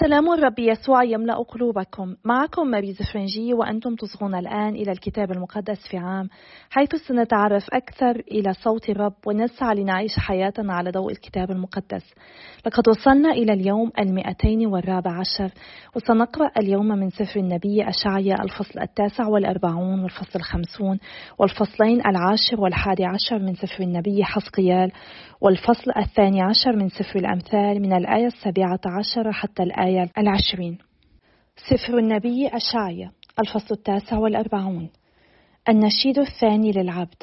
سلام الرب يسوع يملأ قلوبكم. معكم ماريز فرنجي وأنتم تصغون الآن إلى الكتاب المقدس في عام حيث سنتعرف أكثر إلى صوت الرب ونسعى لنعيش حياتنا على ضوء الكتاب المقدس. لقد وصلنا إلى اليوم المئتين والرابع عشر وسنقرأ اليوم من سفر النبي أشعيا الفصل التاسع والأربعون والفصل الخمسون والفصلين العاشر والحادي عشر من سفر النبي حسقيال والفصل الثاني عشر من سفر الأمثال من الآية السابعة عشر حتى الآية العشرين. سفر النبي أشعيا الفصل التاسع والأربعون. النشيد الثاني للعبد.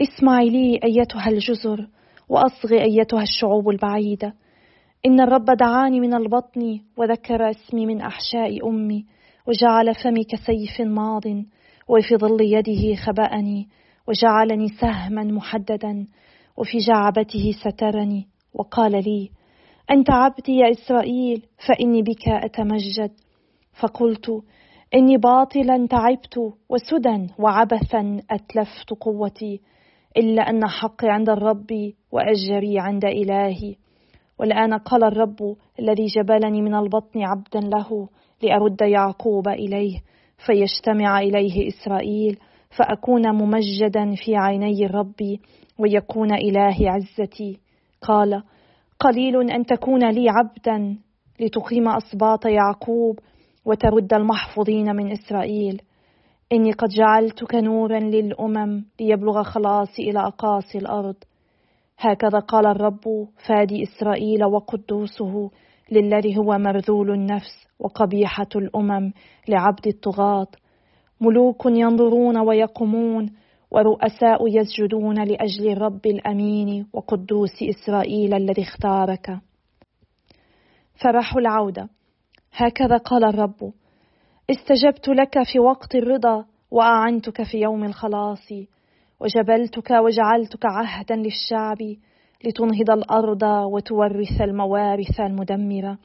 اسمعي لي أيتها الجزر وأصغي أيتها الشعوب البعيدة. إن الرب دعاني من البطن وذكر اسمي من أحشاء أمي وجعل فمي كسيف ماض وفي ظل يده خبأني وجعلني سهما محددا وفي جعبته سترني وقال لي أنت عبدي يا إسرائيل فإني بك أتمجد. فقلت إني باطلا تعبت وسدى وعبثا أتلفت قوتي إلا أن حقي عند الرب وأجري عند إلهي. والآن قال الرب الذي جبلني من البطن عبدا له لأرد يعقوب إليه فيجتمع إليه إسرائيل فأكون ممجدا في عيني الرب ويكون إلهي عزتي. قال قليل أن تكون لي عبدا لتقيم أصباط يعقوب وترد المحفوظين من إسرائيل. إني قد جعلتك نورا للأمم ليبلغ خلاصي إلى أقاصي الأرض. هكذا قال الرب فادي إسرائيل وقدوسه للذي هو مرذول النفس وقبيحة الأمم لعبد الطغاة. ملوك ينظرون ويقومون ورؤساء يسجدون لأجل الرب الأمين وقدوس إسرائيل الذي اختارك. فرح العودة. هكذا قال الرب. استجبت لك في وقت الرضا وأعنتك في يوم الخلاص. وجبلتك وجعلتك عهدا للشعب لتنهض الأرض وتورث الموارث المدمرة.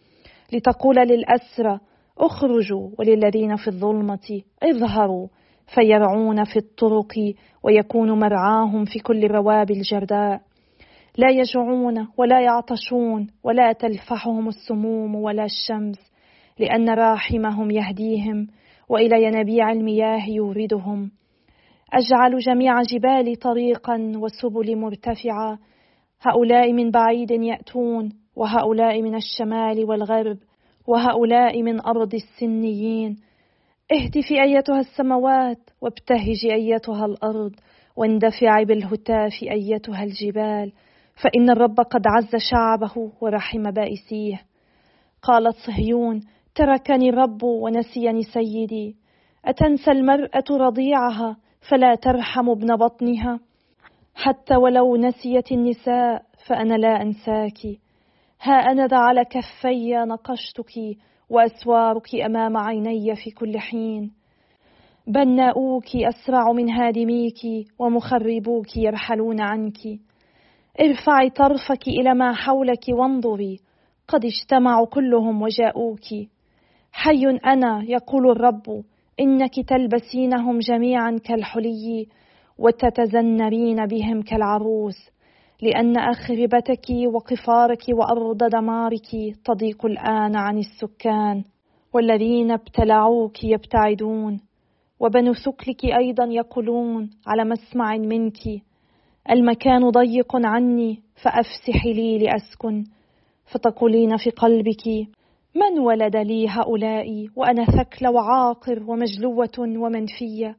لتقول للأسرى اخرجوا وللذين في الظلمة اظهروا. فيرعون في الطرق ويكون مرعاهم في كل رواب الجرداء. لا يجوعون ولا يعطشون ولا تلفحهم السموم ولا الشمس لأن راحمهم يهديهم وإلى ينابيع المياه يوردهم. أجعل جميع جبال طريقا وسبل مرتفعة. هؤلاء من بعيد يأتون وهؤلاء من الشمال والغرب وهؤلاء من أرض السنيين. اهتفي أيتها السماوات وابتهجي أيتها الأرض واندفعي بالهتاف أيتها الجبال فإن الرب قد عز شعبه ورحم بائسيه. قالت صهيون تركني الرب ونسيني سيدي. أتنسى المرأة رضيعها فلا ترحم ابن بطنها. حتى ولو نسيت النساء فأنا لا انساك. ها أنا ذا على كفي نقشتك وأسوارك أمام عيني في كل حين. بناؤوك أسرع من هادميك ومخربوك يرحلون عنك. ارفعي طرفك إلى ما حولك وانظري قد اجتمعوا كلهم وجاءوك حي أنا يقول الرب إنك تلبسينهم جميعا كالحلي وتتزنرين بهم كالعروس. لأن أخربتك وقفارك وأرض دمارك تضيق الآن عن السكان والذين ابتلعوك يبتعدون وبنو ثكلك أيضا يقولون على مسمع منك المكان ضيق عني فأفسحي لي لأسكن فتقولين في قلبك من ولد لي هؤلاء؟ وأنا ثكل وعاقر ومجلوة ومنفية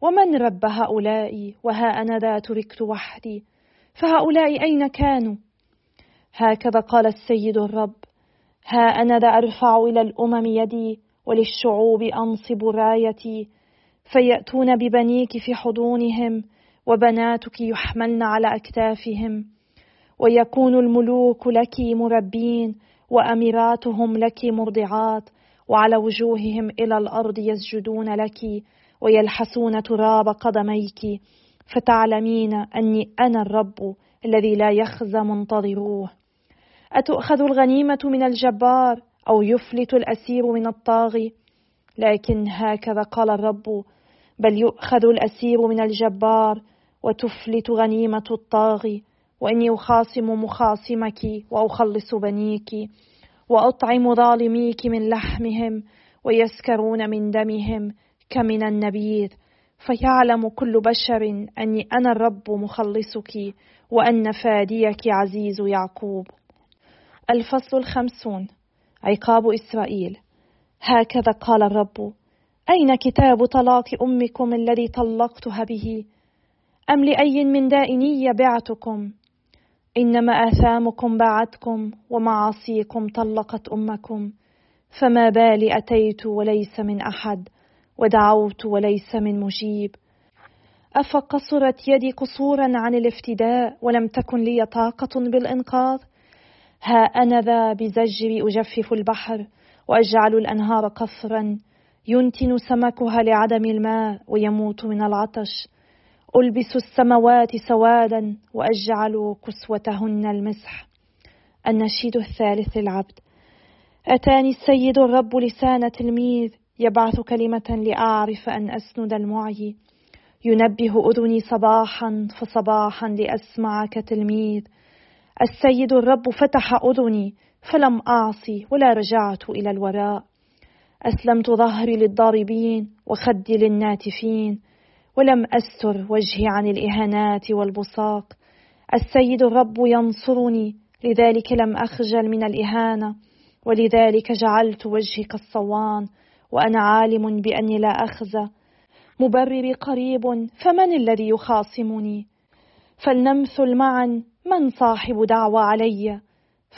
ومن رب هؤلاء؟ وها أنا ذا تركت وحدي؟ فهؤلاء أين كانوا؟ هكذا قال السيد الرب ها أنا ذا أرفع إلى الأمم يدي وللشعوب أنصب رايتي فيأتون ببنيك في حضونهم وبناتك يحملن على أكتافهم ويكون الملوك لك مربين وأميراتهم لك مرضعات وعلى وجوههم إلى الأرض يسجدون لك ويلحسون تراب قدميك فتعلمين أني أنا الرب الذي لا يخزى منتظروه. أتؤخذ الغنيمة من الجبار أو يفلت الأسير من الطاغي؟ لكن هكذا قال الرب بل يؤخذ الأسير من الجبار وتفلت غنيمة الطاغي. وإني أخاصم مخاصمك وأخلص بنيك وأطعم ظالميك من لحمهم ويسكرون من دمهم كمن النبيذ. فيعلم كل بشر أني أنا الرب مخلصك وأن فاديك عزيز يعقوب. الفصل الخمسون. عقاب إسرائيل. هكذا قال الرب. أين كتاب طلاق أمكم الذي طلقتها به؟ أم لأي من دائني بعتكم إنما آثامكم باعتكم ومعاصيكم طلقت أمكم. فما بالي أتيت وليس من أحد. ودعوت وليس من مجيب. أفقصرت يدي قصورا عن الافتداء ولم تكن لي طاقة بالإنقاذ. ها أنا ذا بزجري أجفف البحر وأجعل الأنهار قصرا. ينتن سمكها لعدم الماء ويموت من العطش. ألبس السموات سوادا وأجعل كسوتهن المسح. النشيد الثالث للعبد. أتاني السيد الرب لسان تلميذ. يبعث كلمة لأعرف أن أسند المعي. ينبه أذني صباحا فصباحا لأسمع كتلميذ السيد الرب فتح أذني فلم أعصي ولا رجعت إلى الوراء. أسلمت ظهري للضاربين وخدي للناتفين ولم أستر وجهي عن الإهانات والبصاق. السيد الرب ينصرني لذلك لم أخجل من الإهانة ولذلك جعلت وجهي كالصوان وأنا عالم بأني لا أخزى. مبرري قريب فمن الذي يخاصمني؟ فلنمثل معا من صاحب دعوى علي.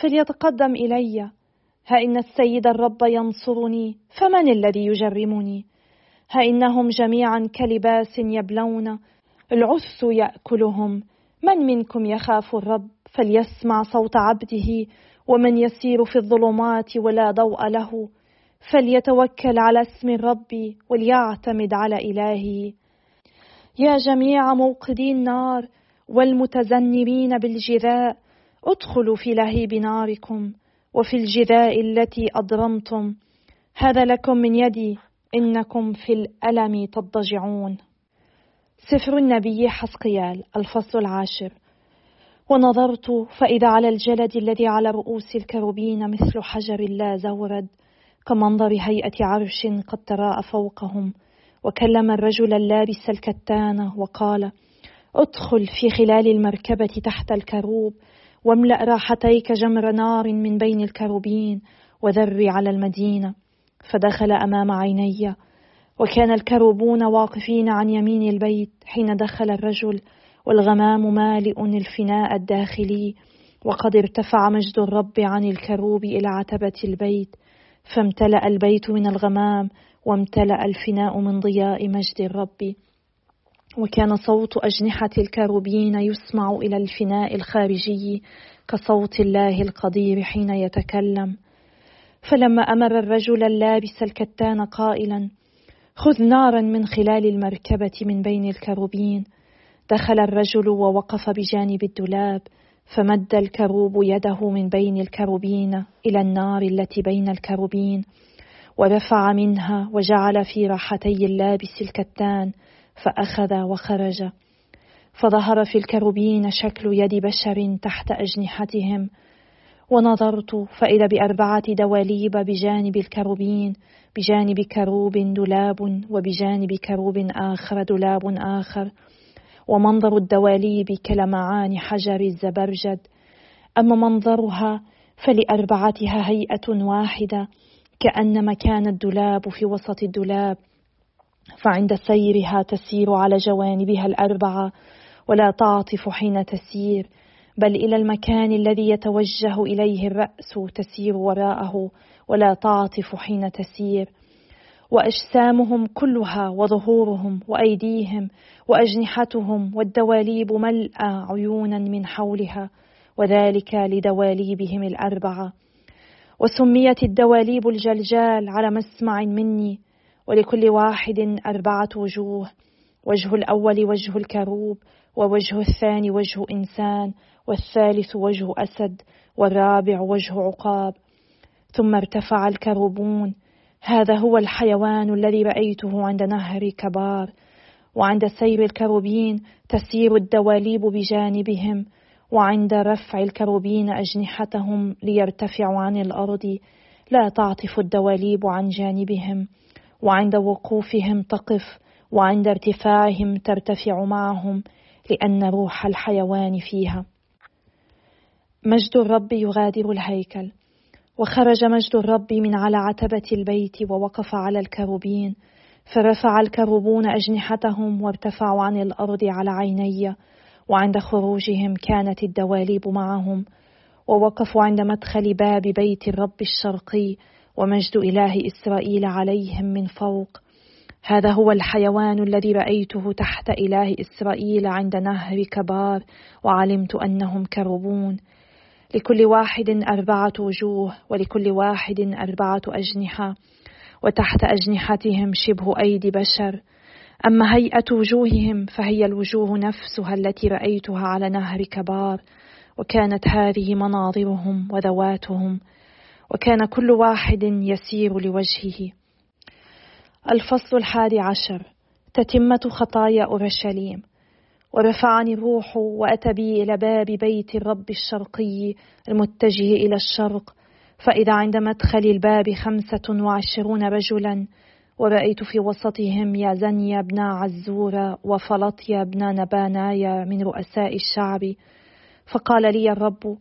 فليتقدم إلي. ها إن السيد الرب ينصرني فمن الذي يجرمني؟ ها إنهم جميعا كلباس يبلون. العث يأكلهم. من منكم يخاف الرب؟ فليسمع صوت عبده. ومن يسير في الظلمات ولا ضوء له. فليتوكل على اسم الرب وليعتمد على إلهه. يا جميع موقدي النار والمتذنبين بالجذاء ادخلوا في لهيب ناركم وفي الجذاء التي أضرمتم. هذا لكم من يدي إنكم في الألم تضجعون. سفر النبي حسقيال الفصل العاشر. ونظرت فإذا على الجلد الذي على رؤوس الكروبين مثل حجر لا زورد كمنظر هيئة عرش قد تراءى فوقهم وكلم الرجل اللابس الكتان وقال ادخل في خلال المركبة تحت الكروب واملأ راحتيك جمر نار من بين الكروبين وذري على المدينة. فدخل أمام عيني وكان الكروبون واقفين عن يمين البيت حين دخل الرجل والغمام مالئ الفناء الداخلي وقد ارتفع مجد الرب عن الكروب إلى عتبة البيت. فامتلأ البيت من الغمام وامتلأ الفناء من ضياء مجد الرب. وكان صوت أجنحة الكروبين يسمع إلى الفناء الخارجي كصوت الله القدير حين يتكلم. فلما أمر الرجل اللابس الكتان قائلا خذ نارا من خلال المركبة من بين الكروبين دخل الرجل ووقف بجانب الدولاب. فمد الكروب يده من بين الكروبين إلى النار التي بين الكروبين ورفع منها وجعل في راحتي اللابس الكتان فأخذ وخرج. فظهر في الكروبين شكل يد بشر تحت أجنحتهم. ونظرت فإذا بأربعة دواليب بجانب الكروبين بجانب كروب دولاب وبجانب كروب آخر دولاب آخر. ومنظر الدواليب كلمعان حجر الزبرجد. أما منظرها فلأربعتها هيئة واحدة كأن مكان الدولاب في وسط الدولاب فعند سيرها تسير على جوانبها الأربعة ولا تعطف حين تسير بل إلى المكان الذي يتوجه إليه الرأس تسير وراءه ولا تعطف حين تسير. وأجسامهم كلها وظهورهم وأيديهم وأجنحتهم والدواليب ملأى عيونا من حولها وذلك لدواليبهم الأربعة. وسميت الدواليب الجلجال على مسمع مني ولكل واحد أربعة وجوه وجه الأول وجه الكروب ووجه الثاني وجه إنسان والثالث وجه أسد والرابع وجه عقاب. ثم ارتفع الكروبون هذا هو الحيوان الذي رأيته عند نهر كبار وعند سير الكروبين تسير الدواليب بجانبهم وعند رفع الكروبين أجنحتهم ليرتفعوا عن الأرض لا تعطف الدواليب عن جانبهم وعند وقوفهم تقف وعند ارتفاعهم ترتفع معهم لأن روح الحيوان فيها. مجد الرب يغادر الهيكل. وخرج مجد الرب من على عتبة البيت ووقف على الكروبين فرفع الكروبون أجنحتهم وارتفعوا عن الأرض على عيني وعند خروجهم كانت الدواليب معهم ووقفوا عند مدخل باب بيت الرب الشرقي ومجد إله إسرائيل عليهم من فوق. هذا هو الحيوان الذي رأيته تحت إله إسرائيل عند نهر كبار وعلمت أنهم كربون لكل واحد أربعة وجوه ولكل واحد أربعة أجنحة وتحت أجنحتهم شبه أيدي بشر. أما هيئة وجوههم فهي الوجوه نفسها التي رأيتها على نهر كبار وكانت هذه مناظرهم وذواتهم وكان كل واحد يسير لوجهه. الفصل الحادي عشر تتمة خطايا أورشليم. ورفعني الروح وأتى بي إلى باب بيت الرب الشرقي المتجه إلى الشرق. فإذا عند مدخل الباب خمسة وعشرون رجلا ورأيت في وسطهم يازنيا بن عزورة وفلطيا بن نبانايا من رؤساء الشعب. فقال لي الرب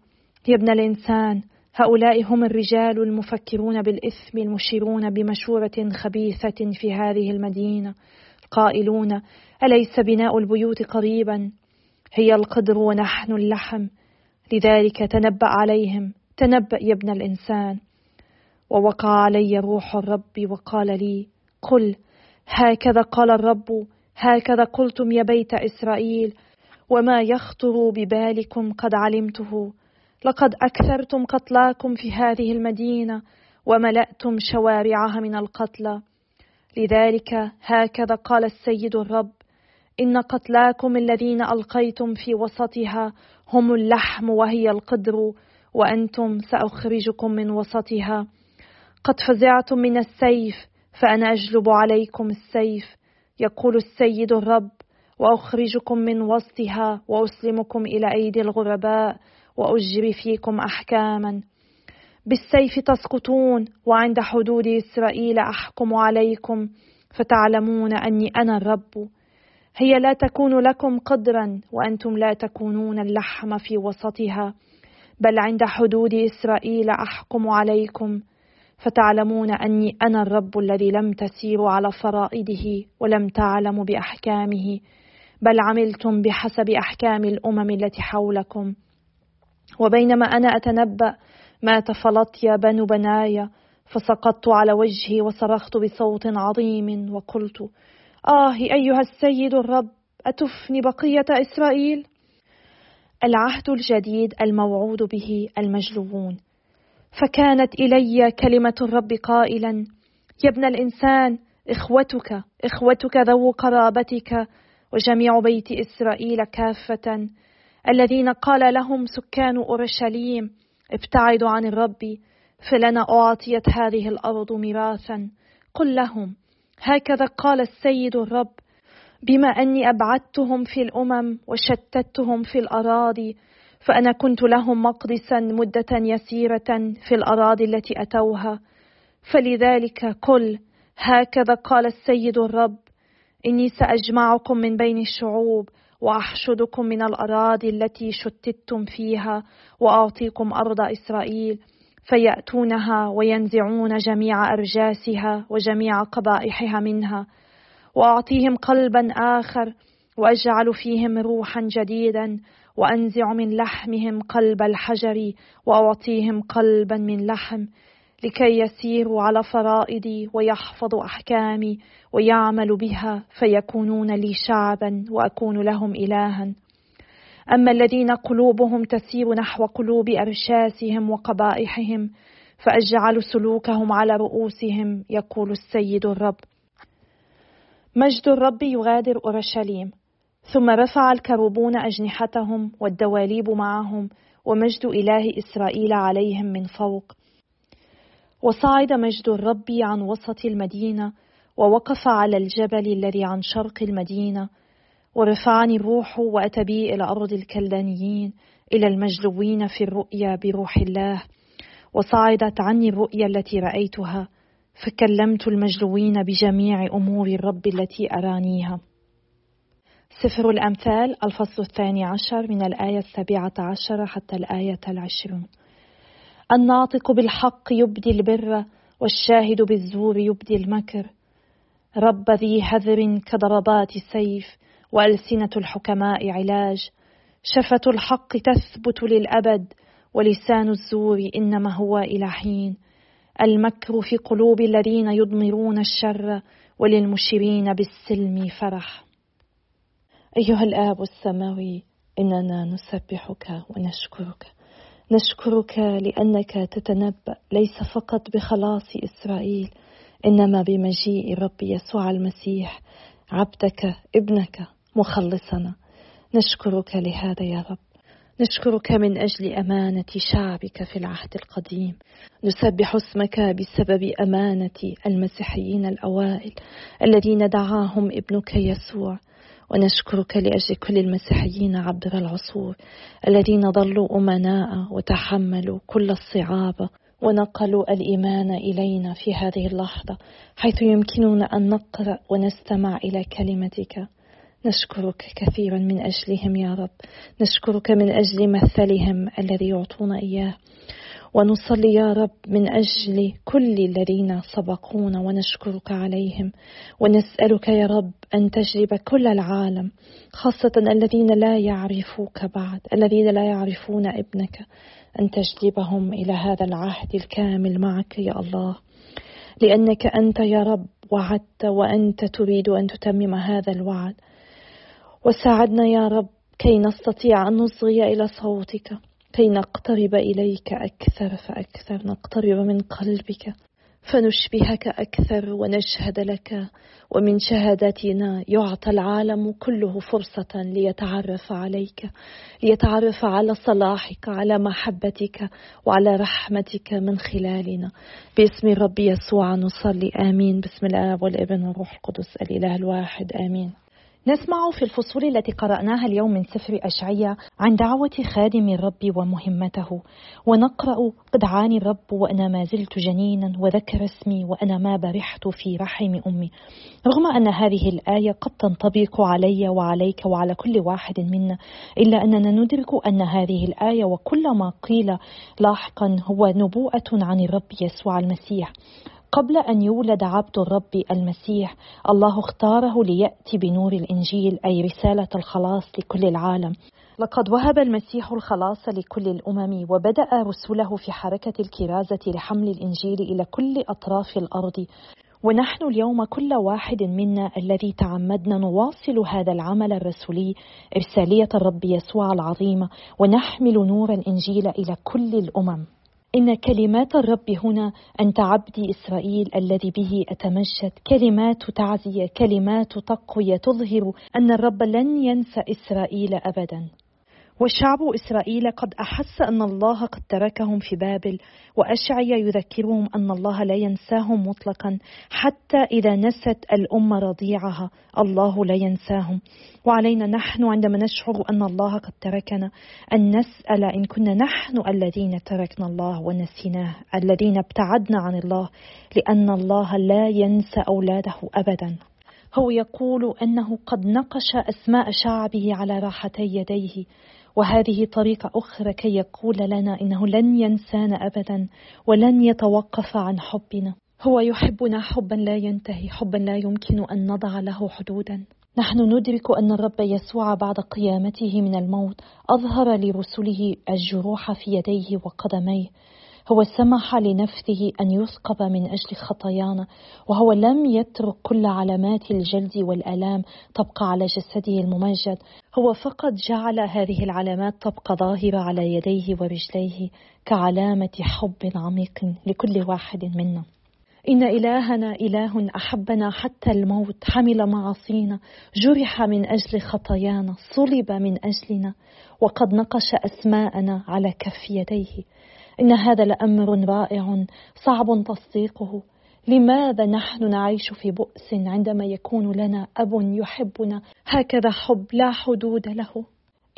يا ابن الإنسان هؤلاء هم الرجال المفكرون بالإثم المشيرون بمشورة خبيثة في هذه المدينة. قائلون أليس بناء البيوت قريبا؟ هي القدر ونحن اللحم. لذلك تنبأ عليهم. تنبأ يا ابن الإنسان. ووقع علي روح الرب وقال لي قل هكذا قال الرب هكذا قلتم يا بيت إسرائيل. وما يخطر ببالكم قد علمته. لقد أكثرتم قتلاكم في هذه المدينة وملأتم شوارعها من القتلى. لذلك هكذا قال السيد الرب إن قتلاكم الذين ألقيتم في وسطها هم اللحم وهي القدر وأنتم سأخرجكم من وسطها. قد فزعتم من السيف فأنا أجلب عليكم السيف يقول السيد الرب وأخرجكم من وسطها وأسلمكم إلى أيدي الغرباء وأجري فيكم أحكاما. بالسيف تسقطون وعند حدود إسرائيل أحكم عليكم فتعلمون أني أنا الرب. هي لا تكون لكم قدرا وأنتم لا تكونون اللحم في وسطها. بل عند حدود إسرائيل أحكم عليكم. فتعلمون أني أنا الرب الذي لم تسيروا على فرائده ولم تعلموا بأحكامه. بل عملتم بحسب أحكام الأمم التي حولكم. وبينما أنا أتنبأ مات فلطيا بنو بنايا. فسقطت على وجهي وصرخت بصوت عظيم وقلت آه أيها السيد الرب أتفني بقية إسرائيل؟ العهد الجديد الموعود به المجلوون. فكانت إلي كلمة الرب قائلا يا ابن الإنسان إخوتك إخوتك ذو قرابتك وجميع بيت إسرائيل كافة. الذين قال لهم سكان أورشليم ابتعدوا عن الرب فلنا أعطيت هذه الأرض ميراثا. قل لهم هكذا قال السيد الرب بما أني أبعدتهم في الأمم وشتتهم في الأراضي فأنا كنت لهم مقدسا مدة يسيرة في الأراضي التي أتوها. فلذلك قل هكذا قال السيد الرب إني سأجمعكم من بين الشعوب وأحشدكم من الأراضي التي شتتم فيها وأعطيكم أرض إسرائيل. فيأتونها وينزعون جميع أرجاسها وجميع قبائحها منها وأعطيهم قلبا آخر وأجعل فيهم روحا جديدا وأنزع من لحمهم قلب الحجر وأعطيهم قلبا من لحم لكي يسيروا على فرائدي ويحفظوا أحكامي ويعملوا بها فيكونون لي شعبا وأكون لهم الها. أما الذين قلوبهم تسير نحو قلوب أرشاسهم وقبائحهم فأجعل سلوكهم على رؤوسهم يقول السيد الرب. مجد الرب يغادر أورشليم. ثم رفع الكروبون أجنحتهم والدواليب معهم ومجد إله إسرائيل عليهم من فوق. وصعد مجد الرب عن وسط المدينة ووقف على الجبل الذي عن شرق المدينة ورفعني الروح وأتى بي إلى أرض الكلدانيين إلى المجلوين في الرؤيا بروح الله. وصعدت عني الرؤيا التي رأيتها فكلمت المجلوين بجميع أمور الرب التي أرانيها. سفر الأمثال الفصل الثاني عشر من الآية السابعة عشر حتى الآية العشرون. الناطق بالحق يبدي البر والشاهد بالزور يبدي المكر. رب ذي هذر كضربات سيف وألسنة الحكماء علاج. شفة الحق تثبت للأبد ولسان الزور إنما هو إلى حين. المكر في قلوب الذين يضمرون الشر وللمشرين بالسلم فرح. أيها الآب السماوي إننا نسبحك ونشكرك. نشكرك لأنك تتنبأ ليس فقط بخلاص إسرائيل إنما بمجيء الرب يسوع المسيح. عبدك ابنك مخلصنا. نشكرك لهذا يا رب. نشكرك من أجل أمانة شعبك في العهد القديم. نسبح اسمك بسبب أمانة المسيحيين الأوائل الذين دعاهم ابنك يسوع. ونشكرك لأجل كل المسيحيين عبر العصور الذين ظلوا أمناء وتحملوا كل الصعاب ونقلوا الإيمان إلينا في هذه اللحظة حيث يمكننا أن نقرأ ونستمع إلى كلمتك. نشكرك كثيرا من أجلهم يا رب. نشكرك من أجل مثلهم الذي يعطونا إياه. ونصلي يا رب من أجل كل الذين سبقونا ونشكرك عليهم. ونسألك يا رب أن تجلب كل العالم خاصة الذين لا يعرفوك بعد الذين لا يعرفون ابنك أن تجلبهم إلى هذا العهد الكامل معك يا الله. لأنك أنت يا رب وعدت وأنت تريد أن تتمم هذا الوعد. وساعدنا يا رب كي نستطيع أن نصغي إلى صوتك كي نقترب إليك أكثر فأكثر نقترب من قلبك فنشبهك أكثر ونشهد لك. ومن شهادتنا يعطى العالم كله فرصة ليتعرف عليك ليتعرف على صلاحك على محبتك وعلى رحمتك من خلالنا. باسم الرب يسوع نصلي آمين. باسم الآب والابن والروح القدس الإله الواحد آمين. نسمع في الفصول التي قرأناها اليوم من سفر أشعية عن دعوة خادم الرب ومهمته. ونقرأ قد عاني الرب وأنا ما زلت جنينا وذكر اسمي وأنا ما برحت في رحم أمي. رغم أن هذه الآية قد تنطبق علي وعليك وعلى كل واحد منا إلا أننا ندرك أن هذه الآية وكل ما قيل لاحقا هو نبوءة عن الرب يسوع المسيح. قبل أن يولد عبد الرب المسيح الله اختاره ليأتي بنور الإنجيل أي رسالة الخلاص لكل العالم. لقد وهب المسيح الخلاص لكل الأمم وبدأ رسله في حركة الكرازة لحمل الإنجيل إلى كل أطراف الأرض. ونحن اليوم كل واحد منا الذي تعمدنا نواصل هذا العمل الرسولي إرسالية الرب يسوع العظيمه ونحمل نور الإنجيل إلى كل الأمم. إن كلمات الرب هنا أنت عبدي إسرائيل الذي به أتمجد كلمات تعزية كلمات تقوية تظهر أن الرب لن ينسى إسرائيل أبدا. وشعب إسرائيل قد أحس أن الله قد تركهم في بابل وأشعي يذكرهم أن الله لا ينساهم مطلقا حتى إذا نست الأمة رضيعها الله لا ينساهم. وعلينا نحن عندما نشعر أن الله قد تركنا أن نسأل إن كنا نحن الذين تركنا الله ونسيناه الذين ابتعدنا عن الله لأن الله لا ينسى أولاده أبدا. هو يقول أنه قد نقش أسماء شعبه على راحتي يديه وهذه طريقة أخرى كي يقول لنا إنه لن ينسانا أبدا ولن يتوقف عن حبنا. هو يحبنا حبا لا ينتهي حبا لا يمكن أن نضع له حدودا. نحن ندرك أن الرب يسوع بعد قيامته من الموت أظهر لرسله الجروح في يديه وقدميه. هو سمح لنفسه أن يثقب من أجل خطايانا وهو لم يترك كل علامات الجلد والآلام تبقى على جسده الممجد. هو فقط جعل هذه العلامات تبقى ظاهرة على يديه ورجليه كعلامة حب عميق لكل واحد منا. إن إلهنا إله أحبنا حتى الموت حمل معاصينا جرح من أجل خطايانا صلب من أجلنا وقد نقش أسماءنا على كف يديه. إن هذا لأمر رائع صعب تصديقه. لماذا نحن نعيش في بؤس عندما يكون لنا أب يحبنا؟ هكذا حب لا حدود له.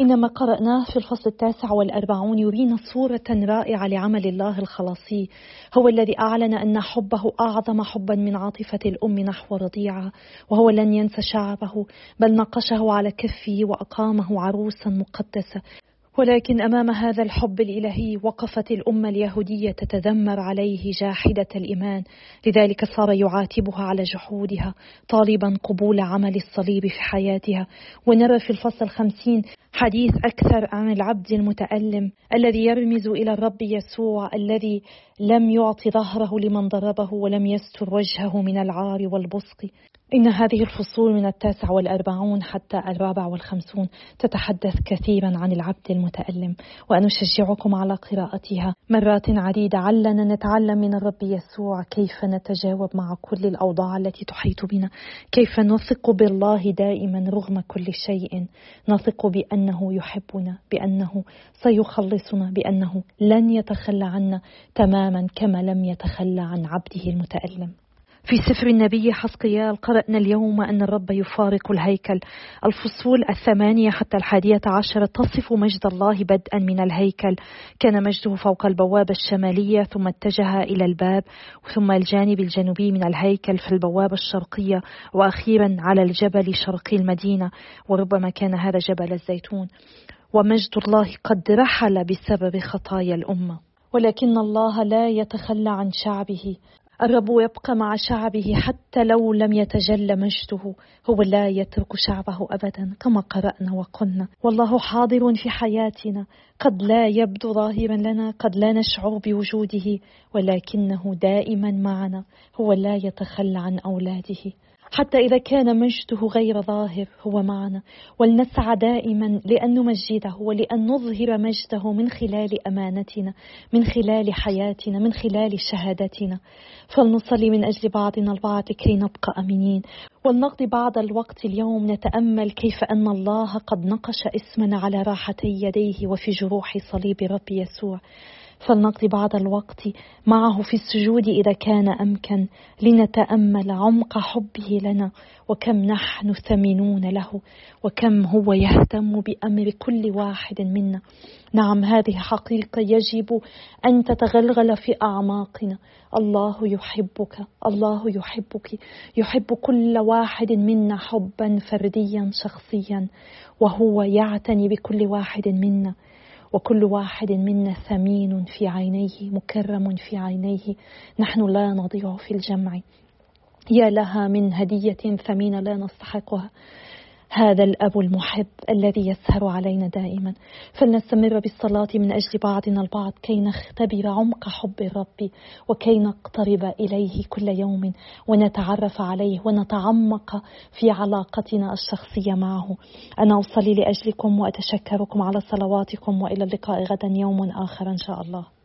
إنما قرأناه في الفصل التاسع والأربعون يرينا صورة رائعة لعمل الله الخلاصي هو الذي أعلن أن حبه أعظم حبا من عاطفة الأم نحو رضيعها وهو لن ينسى شعبه بل نقشه على كفه وأقامه عروسا مقدسة. ولكن أمام هذا الحب الإلهي وقفت الأمة اليهودية تتذمر عليه جاحدة الإيمان. لذلك صار يعاتبها على جحودها طالبا قبول عمل الصليب في حياتها. ونرى في الفصل الخمسين حديث أكثر عن العبد المتألم الذي يرمز إلى الرب يسوع الذي لم يعط ظهره لمن ضربه ولم يستر وجهه من العار والبصق إن هذه الفصول من التاسع والأربعون حتى الرابع والخمسون تتحدث كثيرا عن العبد المتألم وأنا أشجعكم على قراءتها. مرات عديدة علنا نتعلم من الرب يسوع كيف نتجاوب مع كل الأوضاع التي تحيط بنا. كيف نثق بالله دائما رغم كل شيء. نثق بأنه يحبنا بأنه سيخلصنا بأنه لن يتخلى عنا تماما كما لم يتخلى عن عبده المتألم. في سفر النبي حسقيال قرأنا اليوم أن الرب يفارق الهيكل. الفصول الثمانية حتى الحادية عشرة تصف مجد الله بدءا من الهيكل. كان مجده فوق البوابة الشمالية ثم اتجه إلى الباب ثم الجانب الجنوبي من الهيكل في البوابة الشرقية وأخيرا على الجبل شرقي المدينة وربما كان هذا جبل الزيتون. ومجد الله قد رحل بسبب خطايا الأمة. ولكن الله لا يتخلى عن شعبه. الرب يبقى مع شعبه حتى لو لم يتجلى مجده. هو لا يترك شعبه ابدا كما قرأنا وقلنا. والله حاضر في حياتنا. قد لا يبدو ظاهرا لنا قد لا نشعر بوجوده ولكنه دائما معنا. هو لا يتخلى عن أولاده. حتى إذا كان مجده غير ظاهر هو معنا. ولنسعى دائما لأن نمجده ولأن نظهر مجده من خلال أمانتنا من خلال حياتنا من خلال شهادتنا. فلنصلي من أجل بعضنا البعض كي نبقى أمينين ولنقضي بعض الوقت اليوم نتأمل كيف أن الله قد نقش اسمنا على راحتي يديه وفي جروح صليب رب يسوع. فلنقضي بعض الوقت معه في السجود إذا كان أمكن لنتأمل عمق حبه لنا وكم نحن ثمينون له وكم هو يهتم بأمر كل واحد منا. نعم هذه حقيقة يجب أن تتغلغل في أعماقنا. الله يحبك الله يحبك يحب كل واحد منا حبا فرديا شخصيا وهو يعتني بكل واحد منا. وكل واحد منا ثمين في عينيه مكرم في عينيه. نحن لا نضيع في الجمع. يا لها من هدية ثمينه لا نستحقها. هذا الأب المحب الذي يسهر علينا دائما. فلنستمر بالصلاة من أجل بعضنا البعض كي نختبر عمق حب الرب وكي نقترب إليه كل يوم ونتعرف عليه ونتعمق في علاقتنا الشخصية معه. أنا أصلي لأجلكم وأتشكركم على صلواتكم وإلى اللقاء غدا يوم آخر إن شاء الله.